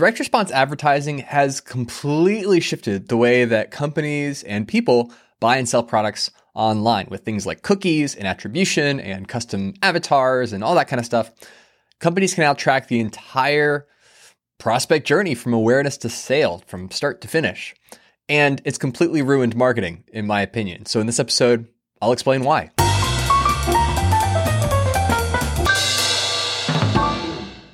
direct response advertising has completely shifted the way that companies and people buy and sell products online with things like cookies and attribution and custom avatars and all that kind of stuff. Companies can now track the entire prospect journey from awareness to sale, from start to finish. And it's completely ruined marketing, in my opinion. So, in this episode, I'll explain why.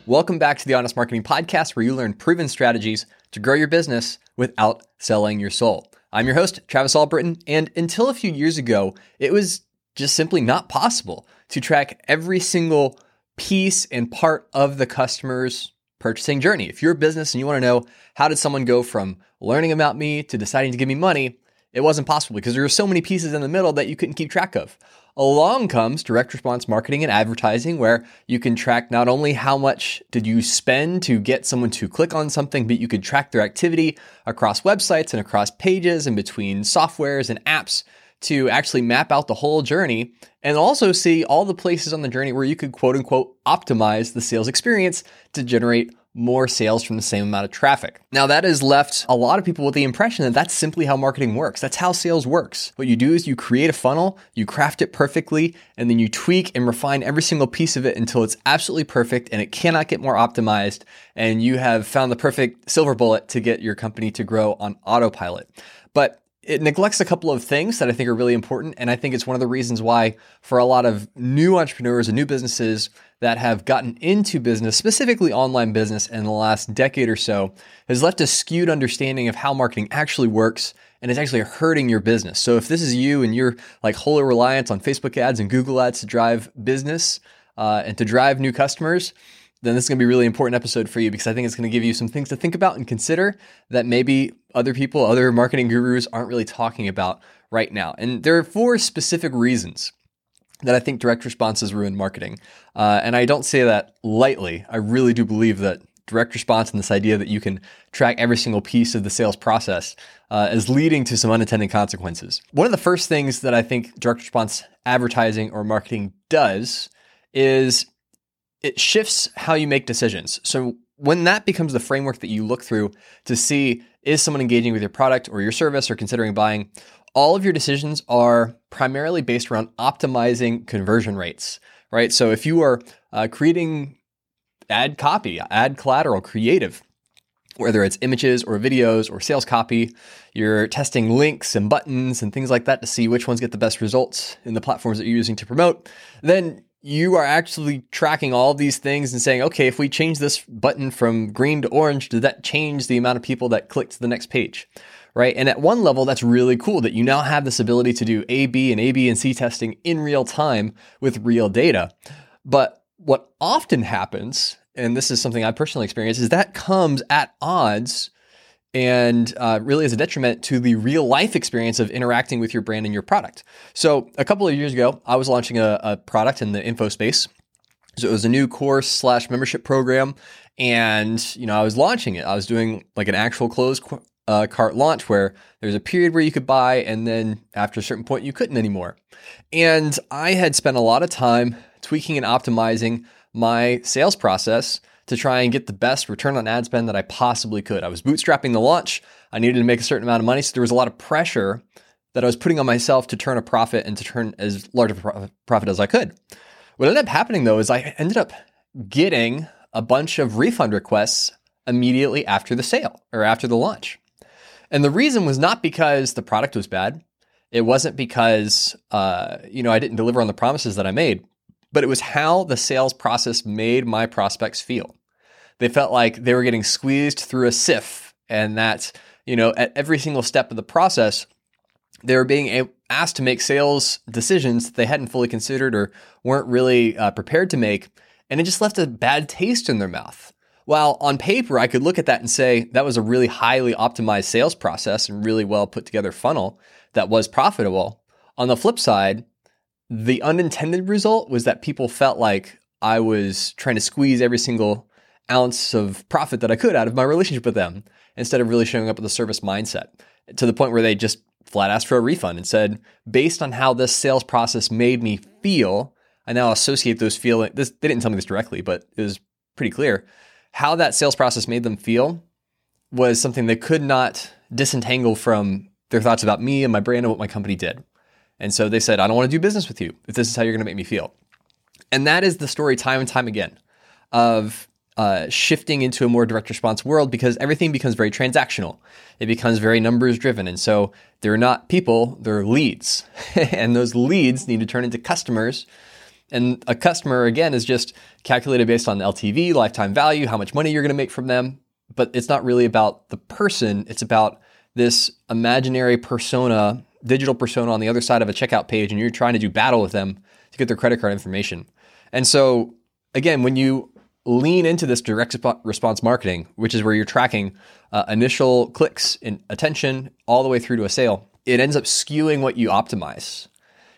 Welcome back to the Honest Marketing Podcast, where you learn proven strategies to grow your business without selling your soul. I'm your host, Travis Albritton, and until a few years ago, it was just simply not possible to track every single piece and part of the customer's purchasing journey. If you're a business and you want to know how did someone go from learning about me to deciding to give me money, it wasn't possible because there were so many pieces in the middle that you couldn't keep track of. Along comes direct response marketing and advertising, where you can track not only how much did you spend to get someone to click on something, but you could track their activity across websites and across pages and between softwares and apps to actually map out the whole journey and also see all the places on the journey where you could quote unquote optimize the sales experience to generate more sales from the same amount of traffic. Now, that has left a lot of people with the impression that that's simply how marketing works. That's how sales works. What you do is you create a funnel, you craft it perfectly, and then you tweak and refine every single piece of it until it's absolutely perfect and it cannot get more optimized. And you have found the perfect silver bullet to get your company to grow on autopilot. But it neglects a couple of things that I think are really important. And I think it's one of the reasons why, for a lot of new entrepreneurs and new businesses that have gotten into business, specifically online business, in the last decade or so, has left a skewed understanding of how marketing actually works and is actually hurting your business. So if this is you and you're like wholly reliant on Facebook ads and Google ads to drive business uh, and to drive new customers, then this is going to be a really important episode for you because I think it's going to give you some things to think about and consider that maybe other people, other marketing gurus aren't really talking about right now. And there are four specific reasons that I think direct responses ruin marketing. Uh, and I don't say that lightly. I really do believe that direct response and this idea that you can track every single piece of the sales process uh, is leading to some unintended consequences. One of the first things that I think direct response advertising or marketing does is it shifts how you make decisions. So when that becomes the framework that you look through to see is someone engaging with your product or your service or considering buying, all of your decisions are primarily based around optimizing conversion rates, right? So if you are uh, creating ad copy, ad collateral, creative, whether it's images or videos or sales copy, you're testing links and buttons and things like that to see which ones get the best results in the platforms that you're using to promote, then you are actually tracking all these things and saying, okay, if we change this button from green to orange, did that change the amount of people that click to the next page? Right. And at one level, that's really cool that you now have this ability to do A, B, and A, B, and C testing in real time with real data. But what often happens, and this is something I personally experienced, is that comes at odds and uh, really is a detriment to the real life experience of interacting with your brand and your product. So, a couple of years ago, I was launching a, a product in the info space. So, it was a new course slash membership program. And, you know, I was launching it. I was doing like an actual closed uh, cart launch where there's a period where you could buy, and then after a certain point, you couldn't anymore. And I had spent a lot of time tweaking and optimizing my sales process to try and get the best return on ad spend that I possibly could. I was bootstrapping the launch. I needed to make a certain amount of money. So there was a lot of pressure that I was putting on myself to turn a profit and to turn as large a profit as I could. What ended up happening though is I ended up getting a bunch of refund requests immediately after the sale or after the launch. And the reason was not because the product was bad. It wasn't because uh, you know I didn't deliver on the promises that I made but it was how the sales process made my prospects feel. They felt like they were getting squeezed through a sieve, and that, you know, at every single step of the process, they were being asked to make sales decisions that they hadn't fully considered or weren't really uh, prepared to make. And it just left a bad taste in their mouth. While on paper, I could look at that and say that was a really highly optimized sales process and really well put together funnel that was profitable. On the flip side, the unintended result was that people felt like I was trying to squeeze every single ounce of profit that I could out of my relationship with them instead of really showing up with a service mindset to the point where they just flat asked for a refund and said, based on how this sales process made me feel, I now associate those feelings. This, they didn't tell me this directly, but it was pretty clear how that sales process made them feel was something they could not disentangle from their thoughts about me and my brand and what my company did. And so they said, I don't want to do business with you if this is how you're going to make me feel. And that is the story time and time again of uh, shifting into a more direct response world because everything becomes very transactional. It becomes very numbers driven. And so they're not people, they're leads. and those leads need to turn into customers. And a customer, again, is just calculated based on LTV, lifetime value, how much money you're going to make from them. But it's not really about the person, it's about this imaginary persona, digital persona on the other side of a checkout page, and you're trying to do battle with them to get their credit card information. And so, again, when you lean into this direct response marketing, which is where you're tracking uh, initial clicks and attention all the way through to a sale, it ends up skewing what you optimize.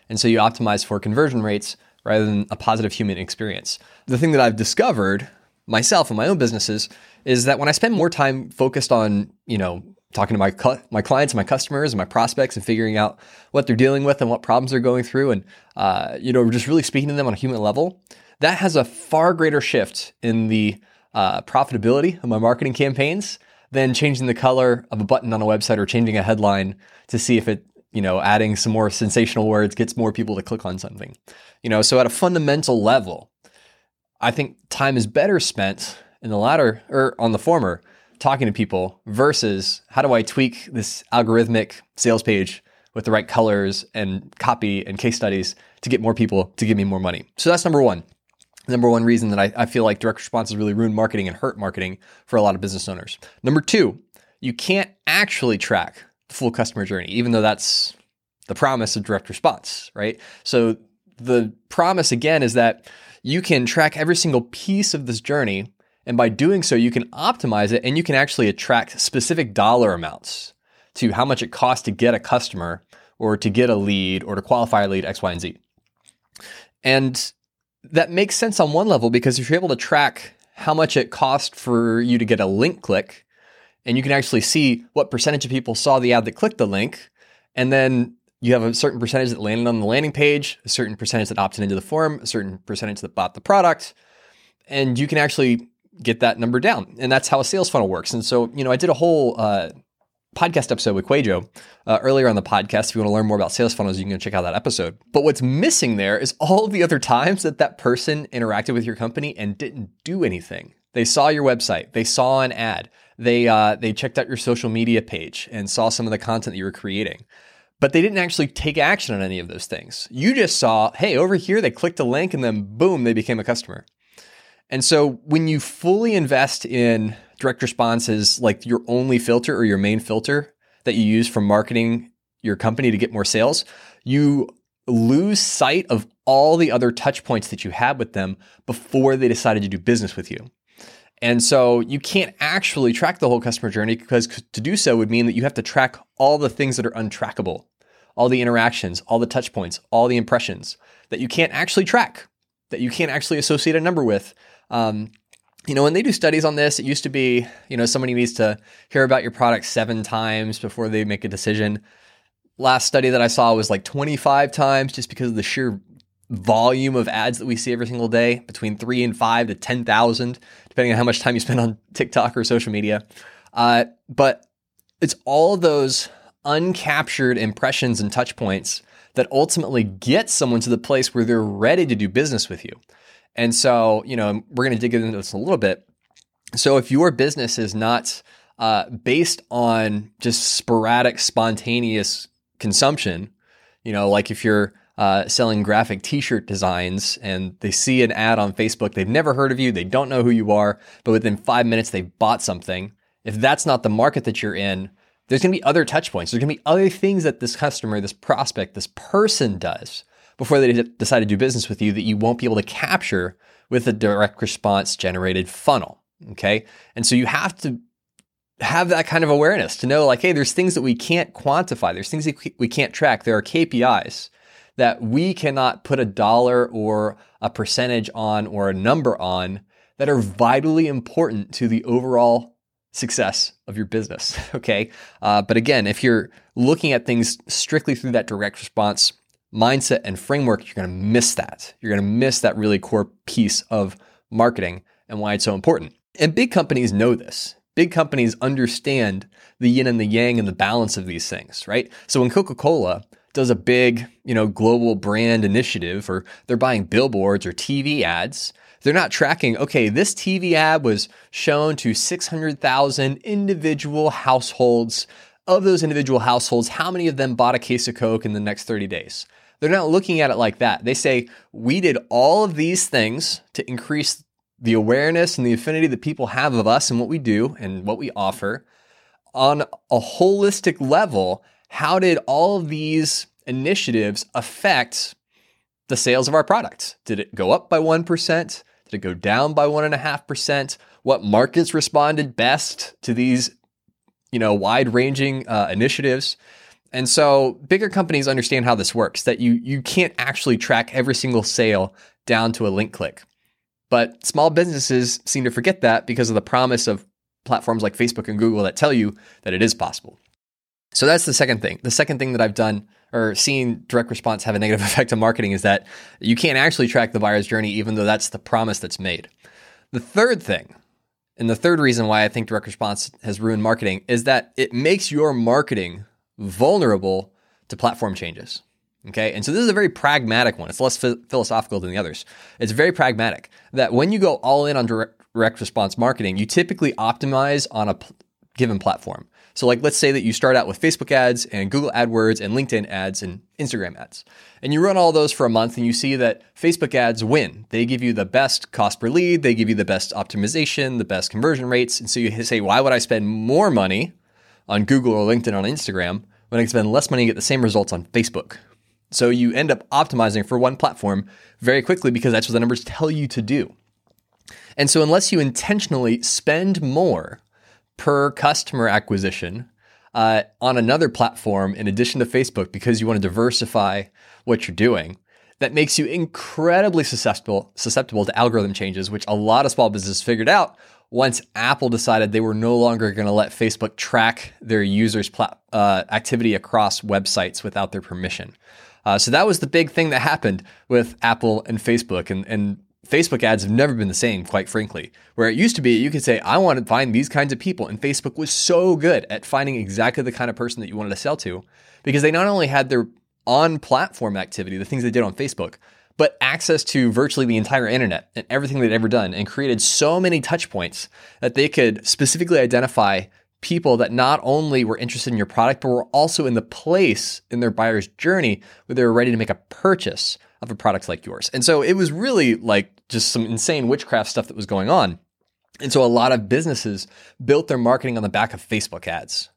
And so you optimize for conversion rates rather than a positive human experience. The thing that I've discovered myself in my own businesses is that when I spend more time focused on, you know, talking to my my clients, my customers, and my prospects, and figuring out what they're dealing with and what problems they're going through, and uh, you know, just really speaking to them on a human level, that has a far greater shift in the uh, profitability of my marketing campaigns than changing the color of a button on a website or changing a headline to see if it, you know, adding some more sensational words gets more people to click on something. You know, so at a fundamental level, I think time is better spent in the latter or on the former talking to people versus how do I tweak this algorithmic sales page with the right colors and copy and case studies to get more people to give me more money. So that's number one number one reason that I, I feel like direct response has really ruined marketing and hurt marketing for a lot of business owners. Number two, you can't actually track the full customer journey, even though that's the promise of direct response, right? So the promise again is that you can track every single piece of this journey. And by doing so, you can optimize it and you can actually attract specific dollar amounts to how much it costs to get a customer or to get a lead or to qualify a lead X, Y, and Z. And that makes sense on one level because if you're able to track how much it cost for you to get a link click, and you can actually see what percentage of people saw the ad that clicked the link, and then you have a certain percentage that landed on the landing page, a certain percentage that opted into the form, a certain percentage that bought the product, and you can actually get that number down. And that's how a sales funnel works. And so, you know, I did a whole uh, podcast episode with Kwadwo uh, earlier on the podcast. If you want to learn more about sales funnels, you can check out that episode. But what's missing there is all the other times that that person interacted with your company and didn't do anything. They saw your website, they saw an ad, they uh, they checked out your social media page and saw some of the content that you were creating. But they didn't actually take action on any of those things. You just saw, hey, over here they clicked a link and then boom, they became a customer. And so when you fully invest in direct response as like your only filter or your main filter that you use for marketing your company to get more sales, you lose sight of all the other touch points that you had with them before they decided to do business with you. And so you can't actually track the whole customer journey because to do so would mean that you have to track all the things that are untrackable, all the interactions, all the touch points, all the impressions that you can't actually track, that you can't actually associate a number with. Um, you know, when they do studies on this, it used to be, you know, somebody needs to hear about your product seven times before they make a decision. Last study that I saw was like 25 times just because of the sheer volume of ads that we see every single day, between three and five to 10,000, depending on how much time you spend on TikTok or social media. Uh, but it's all those uncaptured impressions and touch points that ultimately get someone to the place where they're ready to do business with you. And so, you know, we're going to dig into this a little bit. So, if your business is not uh, based on just sporadic, spontaneous consumption, you know, like if you're uh, selling graphic T-shirt designs and they see an ad on Facebook, they've never heard of you, they don't know who you are, but within five minutes they bought something. If that's not the market that you're in, there's going to be other touch points. There's going to be other things that this customer, this prospect, this person does before they decide to do business with you that you won't be able to capture with a direct response generated funnel. Okay. And so you have to have that kind of awareness to know like, hey, there's things that we can't quantify. There's things that we can't track. There are KPIs that we cannot put a dollar or a percentage on or a number on that are vitally important to the overall success of your business. Okay. Uh, but again, if you're looking at things strictly through that direct response mindset and framework, you're going to miss that. You're going to miss that really core piece of marketing and why it's so important. And big companies know this. Big companies understand the yin and the yang and the balance of these things, right? So when Coca-Cola does a big, you know, global brand initiative or they're buying billboards or TV ads, they're not tracking, okay, this TV ad was shown to 600,000 individual households. Of those individual households, how many of them bought a case of Coke in the next 30 days? They're not looking at it like that. They say, we did all of these things to increase the awareness and the affinity that people have of us and what we do and what we offer on a holistic level. How did all of these initiatives affect the sales of our products? Did it go up by 1%? Did it go down by 1.5%? What markets responded best to these, you know, wide ranging uh, initiatives? And so bigger companies understand how this works, that you, you can't actually track every single sale down to a link click. But small businesses seem to forget that because of the promise of platforms like Facebook and Google that tell you that it is possible. So that's the second thing. The second thing that I've done or seen direct response have a negative effect on marketing is that you can't actually track the buyer's journey, even though that's the promise that's made. The third thing, and the third reason why I think direct response has ruined marketing is that it makes your marketing vulnerable to platform changes. Okay. And so this is a very pragmatic one. It's less philosophical than the others. It's very pragmatic that when you go all in on direct, direct response marketing, you typically optimize on a given platform. So, like, let's say that you start out with Facebook ads and Google AdWords and LinkedIn ads and Instagram ads. And you run all those for a month and you see that Facebook ads win. They give you the best cost per lead, they give you the best optimization, the best conversion rates. And so you say, why would I spend more money on Google or LinkedIn or on Instagram when I can spend less money and get the same results on Facebook? So you end up optimizing for one platform very quickly because that's what the numbers tell you to do. And so, unless you intentionally spend more per customer acquisition uh, on another platform in addition to Facebook because you want to diversify what you're doing, that makes you incredibly susceptible susceptible to algorithm changes, which a lot of small businesses figured out once Apple decided they were no longer going to let Facebook track their users' uh, activity across websites without their permission. Uh, so that was the big thing that happened with Apple and Facebook, and, and Facebook ads have never been the same, quite frankly. Where it used to be, you could say, I want to find these kinds of people. And Facebook was so good at finding exactly the kind of person that you wanted to sell to because they not only had their on platform activity, the things they did on Facebook, but access to virtually the entire internet and everything they'd ever done and created so many touch points that they could specifically identify people that not only were interested in your product, but were also in the place in their buyer's journey where they were ready to make a purchase of a product like yours. And so it was really like just some insane witchcraft stuff that was going on. And so a lot of businesses built their marketing on the back of Facebook ads.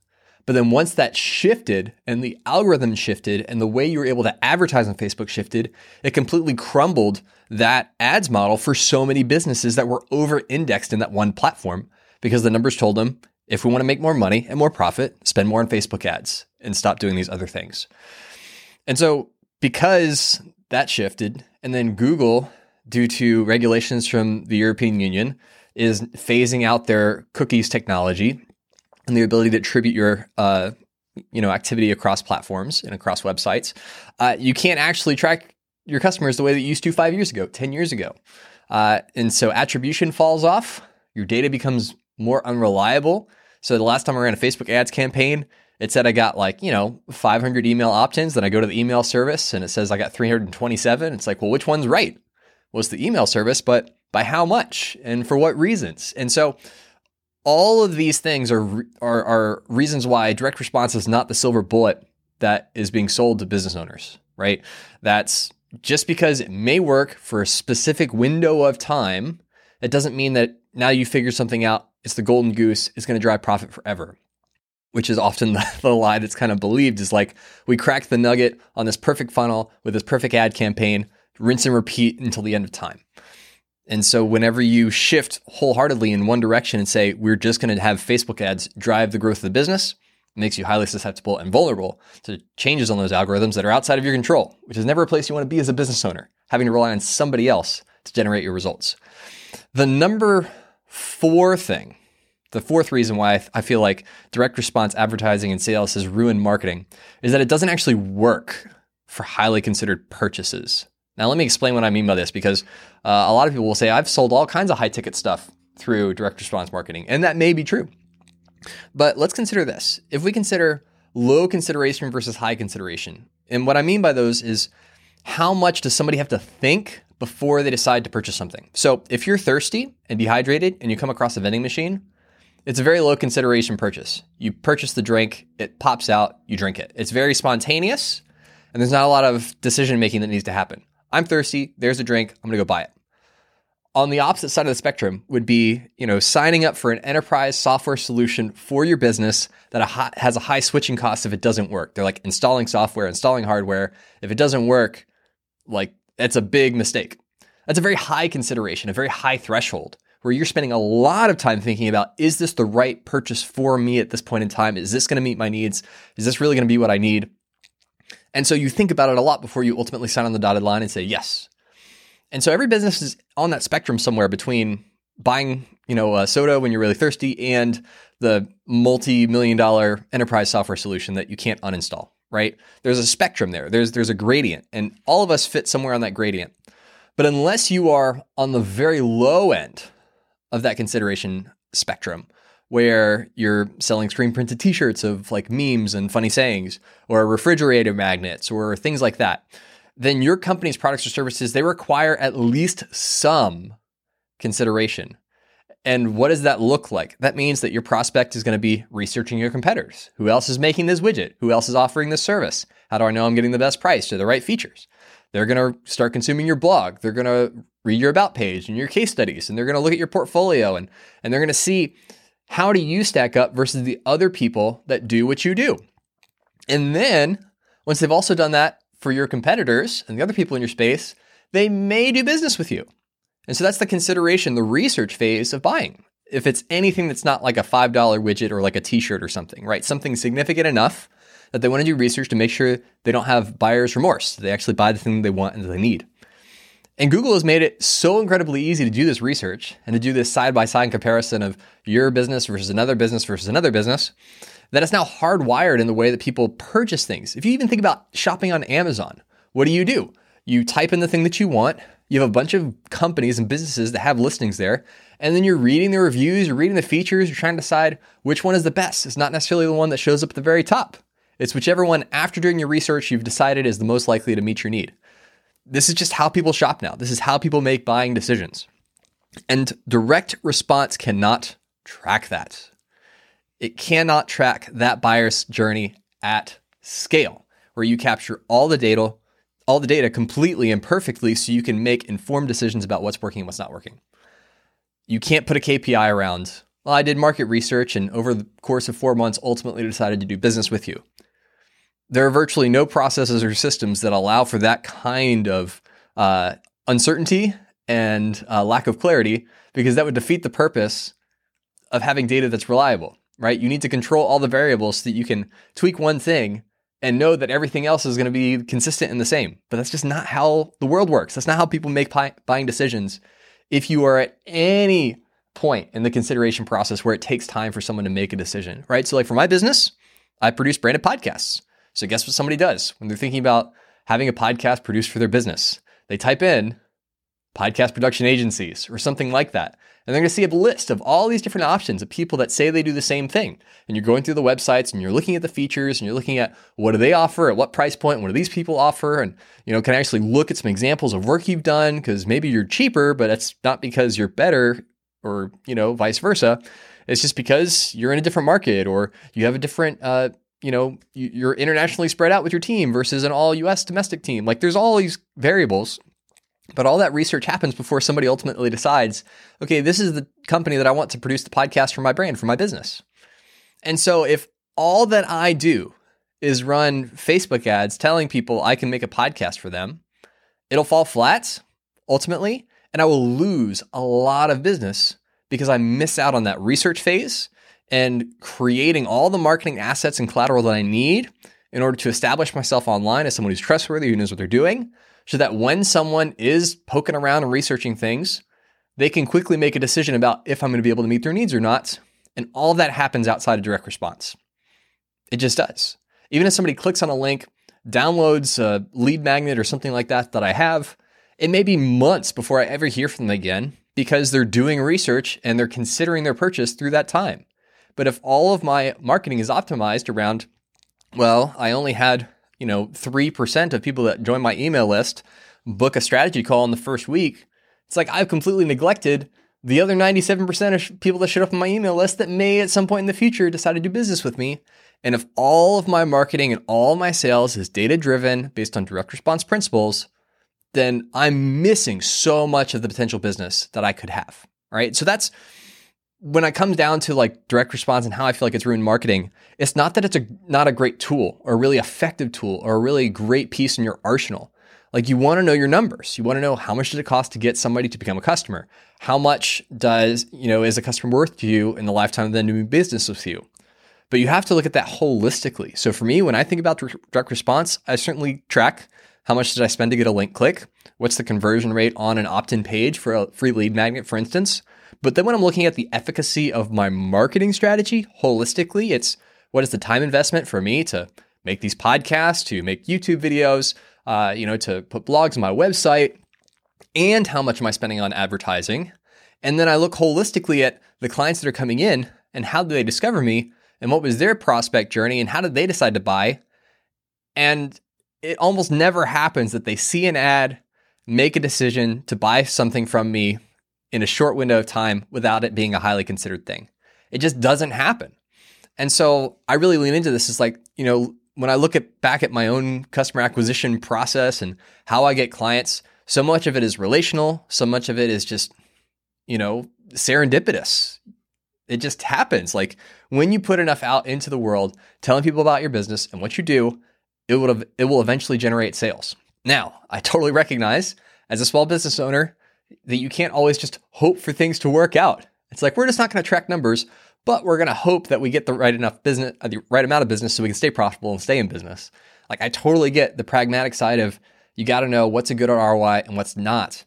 But then once that shifted and the algorithm shifted and the way you were able to advertise on Facebook shifted, it completely crumbled that ads model for so many businesses that were over indexed in that one platform because the numbers told them if we want to make more money and more profit, spend more on Facebook ads and stop doing these other things. And so because that shifted and then Google due to regulations from the European Union, is phasing out their cookies technology and the ability to attribute your uh, you know activity across platforms and across websites. Uh, you can't actually track your customers the way that you used to five years ago, ten years ago, uh, and so attribution falls off. Your data becomes more unreliable. So the last time I ran a Facebook ads campaign, it said I got like, you know, 500 email opt ins. Then I go to the email service and it says I got 327. It's like, well, which one's right? was the email service, but by how much and for what reasons? And so all of these things are, are, are reasons why direct response is not the silver bullet that is being sold to business owners, right? That's just because it may work for a specific window of time, it doesn't mean that now you figure something out, it's the golden goose, it's going to drive profit forever. Which is often the, the lie that's kind of believed is like we cracked the nugget on this perfect funnel with this perfect ad campaign rinse and repeat until the end of time. And so, whenever you shift wholeheartedly in one direction and say, we're just going to have Facebook ads drive the growth of the business, it makes you highly susceptible and vulnerable to changes on those algorithms that are outside of your control, which is never a place you want to be as a business owner, having to rely on somebody else to generate your results. The number four thing, the fourth reason why I feel like direct response advertising and sales has ruined marketing is that it doesn't actually work for highly considered purchases. Now, let me explain what I mean by this because uh, a lot of people will say, I've sold all kinds of high ticket stuff through direct response marketing. And that may be true. But let's consider this. If we consider low consideration versus high consideration, and what I mean by those is how much does somebody have to think before they decide to purchase something? So if you're thirsty and dehydrated and you come across a vending machine, it's a very low consideration purchase. You purchase the drink, it pops out, you drink it. It's very spontaneous, and there's not a lot of decision making that needs to happen. I'm thirsty, there's a drink, I'm gonna go buy it. On the opposite side of the spectrum would be, you know, signing up for an enterprise software solution for your business that has a high switching cost if it doesn't work. They're like installing software, installing hardware. If it doesn't work, like it's a big mistake. That's a very high consideration, a very high threshold where you're spending a lot of time thinking about is this the right purchase for me at this point in time? Is this going to meet my needs? Is this really going to be what I need? And so you think about it a lot before you ultimately sign on the dotted line and say yes. And so every business is on that spectrum somewhere between buying, you know, a soda when you're really thirsty and the multi-million dollar enterprise software solution that you can't uninstall, right? There's a spectrum there. There's there's a gradient and all of us fit somewhere on that gradient. But unless you are on the very low end of that consideration spectrum, where you're selling screen printed t-shirts of like memes and funny sayings or refrigerator magnets or things like that then your company's products or services they require at least some consideration. And what does that look like? That means that your prospect is going to be researching your competitors. Who else is making this widget? Who else is offering this service? How do i know i'm getting the best price or the right features? They're going to start consuming your blog. They're going to read your about page and your case studies and they're going to look at your portfolio and, and they're going to see how do you stack up versus the other people that do what you do? And then once they've also done that for your competitors and the other people in your space, they may do business with you. And so that's the consideration, the research phase of buying. If it's anything that's not like a $5 widget or like a t shirt or something, right? Something significant enough that they want to do research to make sure they don't have buyer's remorse. They actually buy the thing they want and they need. And Google has made it so incredibly easy to do this research and to do this side by side comparison of your business versus another business versus another business that it's now hardwired in the way that people purchase things. If you even think about shopping on Amazon, what do you do? You type in the thing that you want, you have a bunch of companies and businesses that have listings there, and then you're reading the reviews, you're reading the features, you're trying to decide which one is the best. It's not necessarily the one that shows up at the very top. It's whichever one, after doing your research, you've decided is the most likely to meet your need. This is just how people shop now. This is how people make buying decisions. And direct response cannot track that. It cannot track that buyer's journey at scale, where you capture all the data, all the data completely and perfectly so you can make informed decisions about what's working and what's not working. You can't put a KPI around, well, I did market research and over the course of four months ultimately decided to do business with you there are virtually no processes or systems that allow for that kind of uh, uncertainty and uh, lack of clarity because that would defeat the purpose of having data that's reliable, right? You need to control all the variables so that you can tweak one thing and know that everything else is going to be consistent and the same. But that's just not how the world works. That's not how people make pi- buying decisions. If you are at any point in the consideration process where it takes time for someone to make a decision, right? So, like for my business, I produce branded podcasts. So, guess what somebody does when they're thinking about having a podcast produced for their business? They type in podcast production agencies or something like that. And they're going to see a list of all these different options of people that say they do the same thing. And you're going through the websites and you're looking at the features and you're looking at what do they offer at what price point, what do these people offer? And, you know, can I actually look at some examples of work you've done? Because maybe you're cheaper, but that's not because you're better or, you know, vice versa. It's just because you're in a different market or you have a different uh, you know, you're internationally spread out with your team versus an all US domestic team. Like there's all these variables, but all that research happens before somebody ultimately decides, okay, this is the company that I want to produce the podcast for my brand, for my business. And so if all that I do is run Facebook ads telling people I can make a podcast for them, it'll fall flat ultimately, and I will lose a lot of business because I miss out on that research phase and creating all the marketing assets and collateral that I need in order to establish myself online as someone who's trustworthy, who knows what they're doing, so that when someone is poking around and researching things, they can quickly make a decision about if I'm going to be able to meet their needs or not. And all that happens outside of direct response. It just does. Even if somebody clicks on a link, downloads a lead magnet or something like that that I have, it may be months before I ever hear from them again because they're doing research and they're considering their purchase through that time. But if all of my marketing is optimized around, well, I only had, you know, 3% of people that join my email list book a strategy call in the first week, it's like I've completely neglected the other 97% of people that showed up on my email list that may at some point in the future decide to do business with me. And if all of my marketing and all my sales is data driven based on direct response principles, then I'm missing so much of the potential business that I could have. Right. So that's when it comes down to like direct response and how I feel like it's ruined marketing. It's not that it's a not a great tool or a really effective tool or a really great piece in your arsenal. Like you want to know your numbers. You want to know how much does it cost to get somebody to become a customer? How much does, you know, is a customer worth to you in the lifetime of them doing business with you? But you have to look at that holistically. So for me, when I think about direct response, I certainly track how much did I spend to get a link click? What's the conversion rate on an opt-in page for a free lead magnet, for instance? But then when I'm looking at the efficacy of my marketing strategy holistically, it's what is the time investment for me to make these podcasts, to make YouTube videos, uh, you know, to put blogs on my website, and how much am I spending on advertising? And then I look holistically at the clients that are coming in and how do they discover me and what was their prospect journey and how did they decide to buy? And it almost never happens that they see an ad, make a decision to buy something from me in a short window of time without it being a highly considered thing. It just doesn't happen. And so I really lean into this. It's like, you know, when I look at back at my own customer acquisition process and how I get clients, so much of it is relational, so much of it is just, you know, serendipitous. It just happens. Like when you put enough out into the world, telling people about your business and what you do, it will it will eventually generate sales. Now, I totally recognize as a small business owner that you can't always just hope for things to work out. It's like we're just not going to track numbers but we're going to hope that we get the right enough business, uh, the right amount of business so we can stay profitable and stay in business. Like I totally get the pragmatic side of you got to know what's a good ROI and what's not.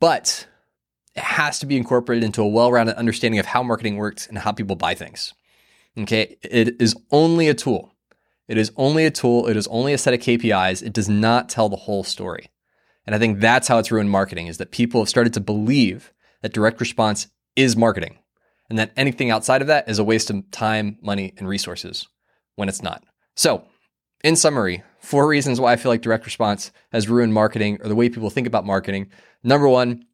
But it has to be incorporated into a well-rounded understanding of how marketing works and how people buy things. Okay? It is only a tool. It is only a tool. It is only a set of KPIs. It does not tell the whole story. And I think that's how it's ruined marketing is that people have started to believe that direct response is marketing and that anything outside of that is a waste of time, money, and resources when it's not. So, in summary, four reasons why I feel like direct response has ruined marketing or the way people think about marketing. Number one,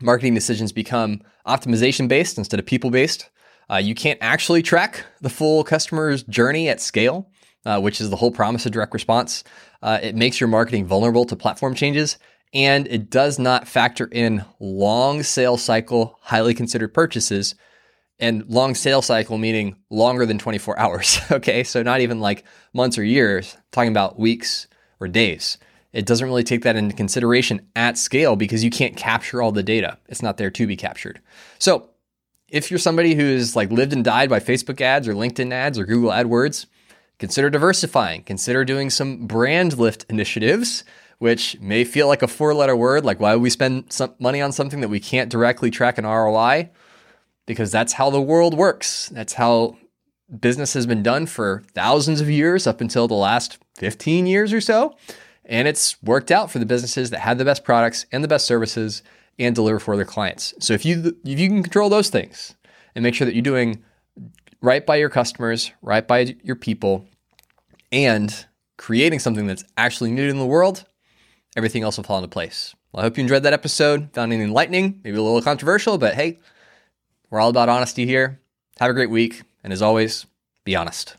marketing decisions become optimization based instead of people based. Uh, you can't actually track the full customer's journey at scale, uh, which is the whole promise of direct response. Uh, it makes your marketing vulnerable to platform changes, and it does not factor in long sales cycle, highly considered purchases and long sales cycle meaning longer than 24 hours. okay, so not even like months or years, talking about weeks or days. It doesn't really take that into consideration at scale because you can't capture all the data. It's not there to be captured. So, if you're somebody who's like lived and died by Facebook ads or LinkedIn ads or Google AdWords, consider diversifying. Consider doing some brand lift initiatives, which may feel like a four letter word. Like, why would we spend some money on something that we can't directly track an ROI? because that's how the world works. That's how business has been done for thousands of years up until the last 15 years or so. And it's worked out for the businesses that have the best products and the best services and deliver for their clients. So if you if you can control those things and make sure that you're doing right by your customers, right by your people, and creating something that's actually needed in the world, everything else will fall into place. Well, I hope you enjoyed that episode. Found it enlightening, maybe a little controversial, but hey, we're all about honesty here. Have a great week. And as always, be honest.